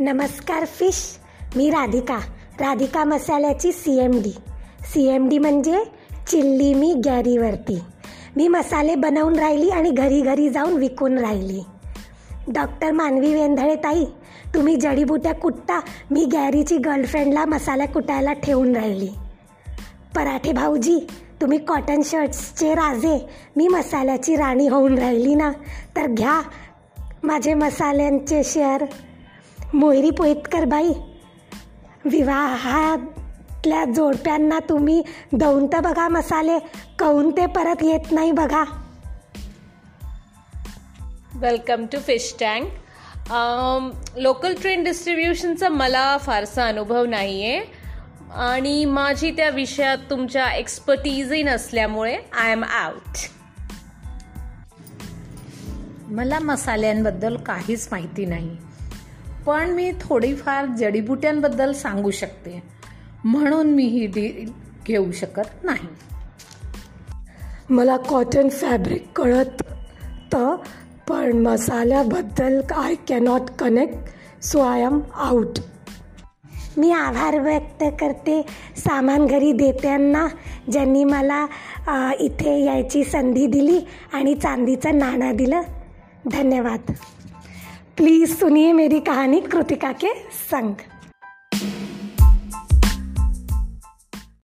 नमस्कार फिश. मी राधिका. राधिका मसाल्याची C M D C M D म्हणजे चिल्ली मी गॅरीवरती. मी मसाले बनवून राहिली आणि घरी घरी जाऊन विकून राहिली. डॉक्टर मानवी वेंधळे ताई तुम्ही जडीबुट्या कुटता मी गॅरीची गर्लफ्रेंडला मसाला कुटायला ठेवून राहिली. पराठे भाऊजी तुम्ही कॉटन शर्ट्सचे राजे. मी मसाल्याची राणी होऊन राहिली ना? तर घ्या माझे मसाल्यांचे शेअर. मोहरी पोईतकर बाई विवाहातल्या जोडप्यांना तुम्ही दौन तर बघा मसाले कहून ते परत येत नाही बघा. Welcome to fish tank. Local train डिस्ट्रीब्युशनचा मला फारसा अनुभव नाही आहे आणि माझी त्या विषयात तुमच्या एक्सपर्टीजही नसल्यामुळे आय एम आउट मला मसाल्यांबद्दल काहीच माहिती नाही. पण मी थोडीफार जडीबुट्यांबद्दल सांगू शकते. म्हणून मी ही डील घेऊ शकत नाही. मला कॉटन फॅब्रिक कळत तर पण मसाल्याबद्दल I cannot connect so I am out मी आभार व्यक्त करते सामान घरी देत्यांना ज्यांनी मला इथे यायची संधी दिली आणि चांदीचं नाणं दिलं. धन्यवाद. प्लीज़ सुनिए मेरी कहानी कृतिका के संग।